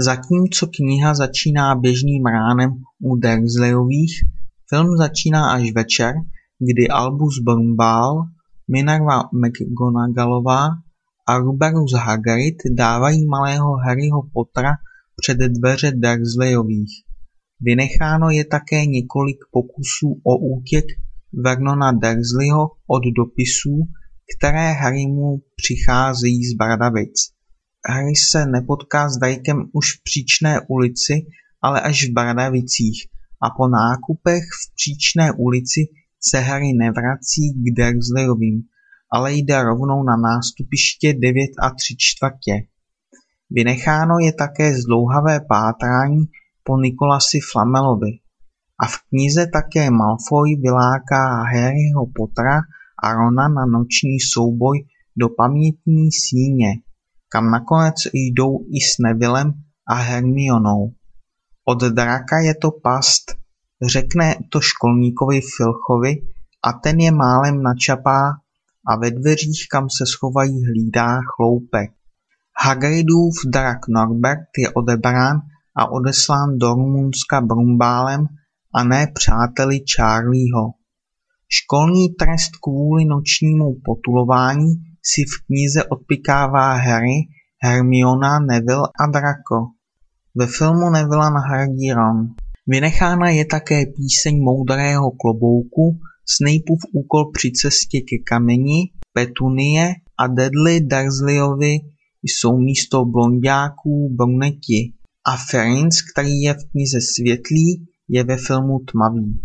Zatímco kniha začíná běžným ránem u Dursleyových, film začíná až večer, kdy Albus Brumbál, Minerva McGonagallová a Ruberus Hagrid dávají malého Harryho Pottera před dveře Dursleyových. Vynecháno je také několik pokusů o útěk Vernona Dursleyho od dopisů, které Harrymu přicházejí z Bradavic. Harry se nepotká s Drakem už v Příčné ulici, ale až v Bradavicích a po nákupech v Příčné ulici se Harry nevrací k Dursleyovým, ale jde rovnou na nástupiště 9 a 3 čtvrtě. Vynecháno je také zdlouhavé pátrání po Nikolasi Flamelovi. A v knize také Malfoy vyláká Harryho Pottera a Rona na noční souboj do pamětní síně, kam nakonec jdou i s Nevillem a Hermionou. Od draka je to past, řekne to školníkovi Filchovi a ten je málem načapá a ve dveřích, kam se schovají, hlídá chloupek. Hagridův drak Norbert je odebrán a odeslán do Rumunska Brumbálem a ne přáteli Charlieho. Školní trest kvůli nočnímu potulování si v knize odpikává Harry, Hermiona, Neville a Draco. Ve filmu Nevilla nahradí Ron. Vynechána je také píseň Moudrého klobouku, Snapeův úkol při cestě ke kameni, Petunie a Dudley Dursleyovi jsou místo blonďáků bruneti a Ferins, který je v knize světlý, je ve filmu tmavý.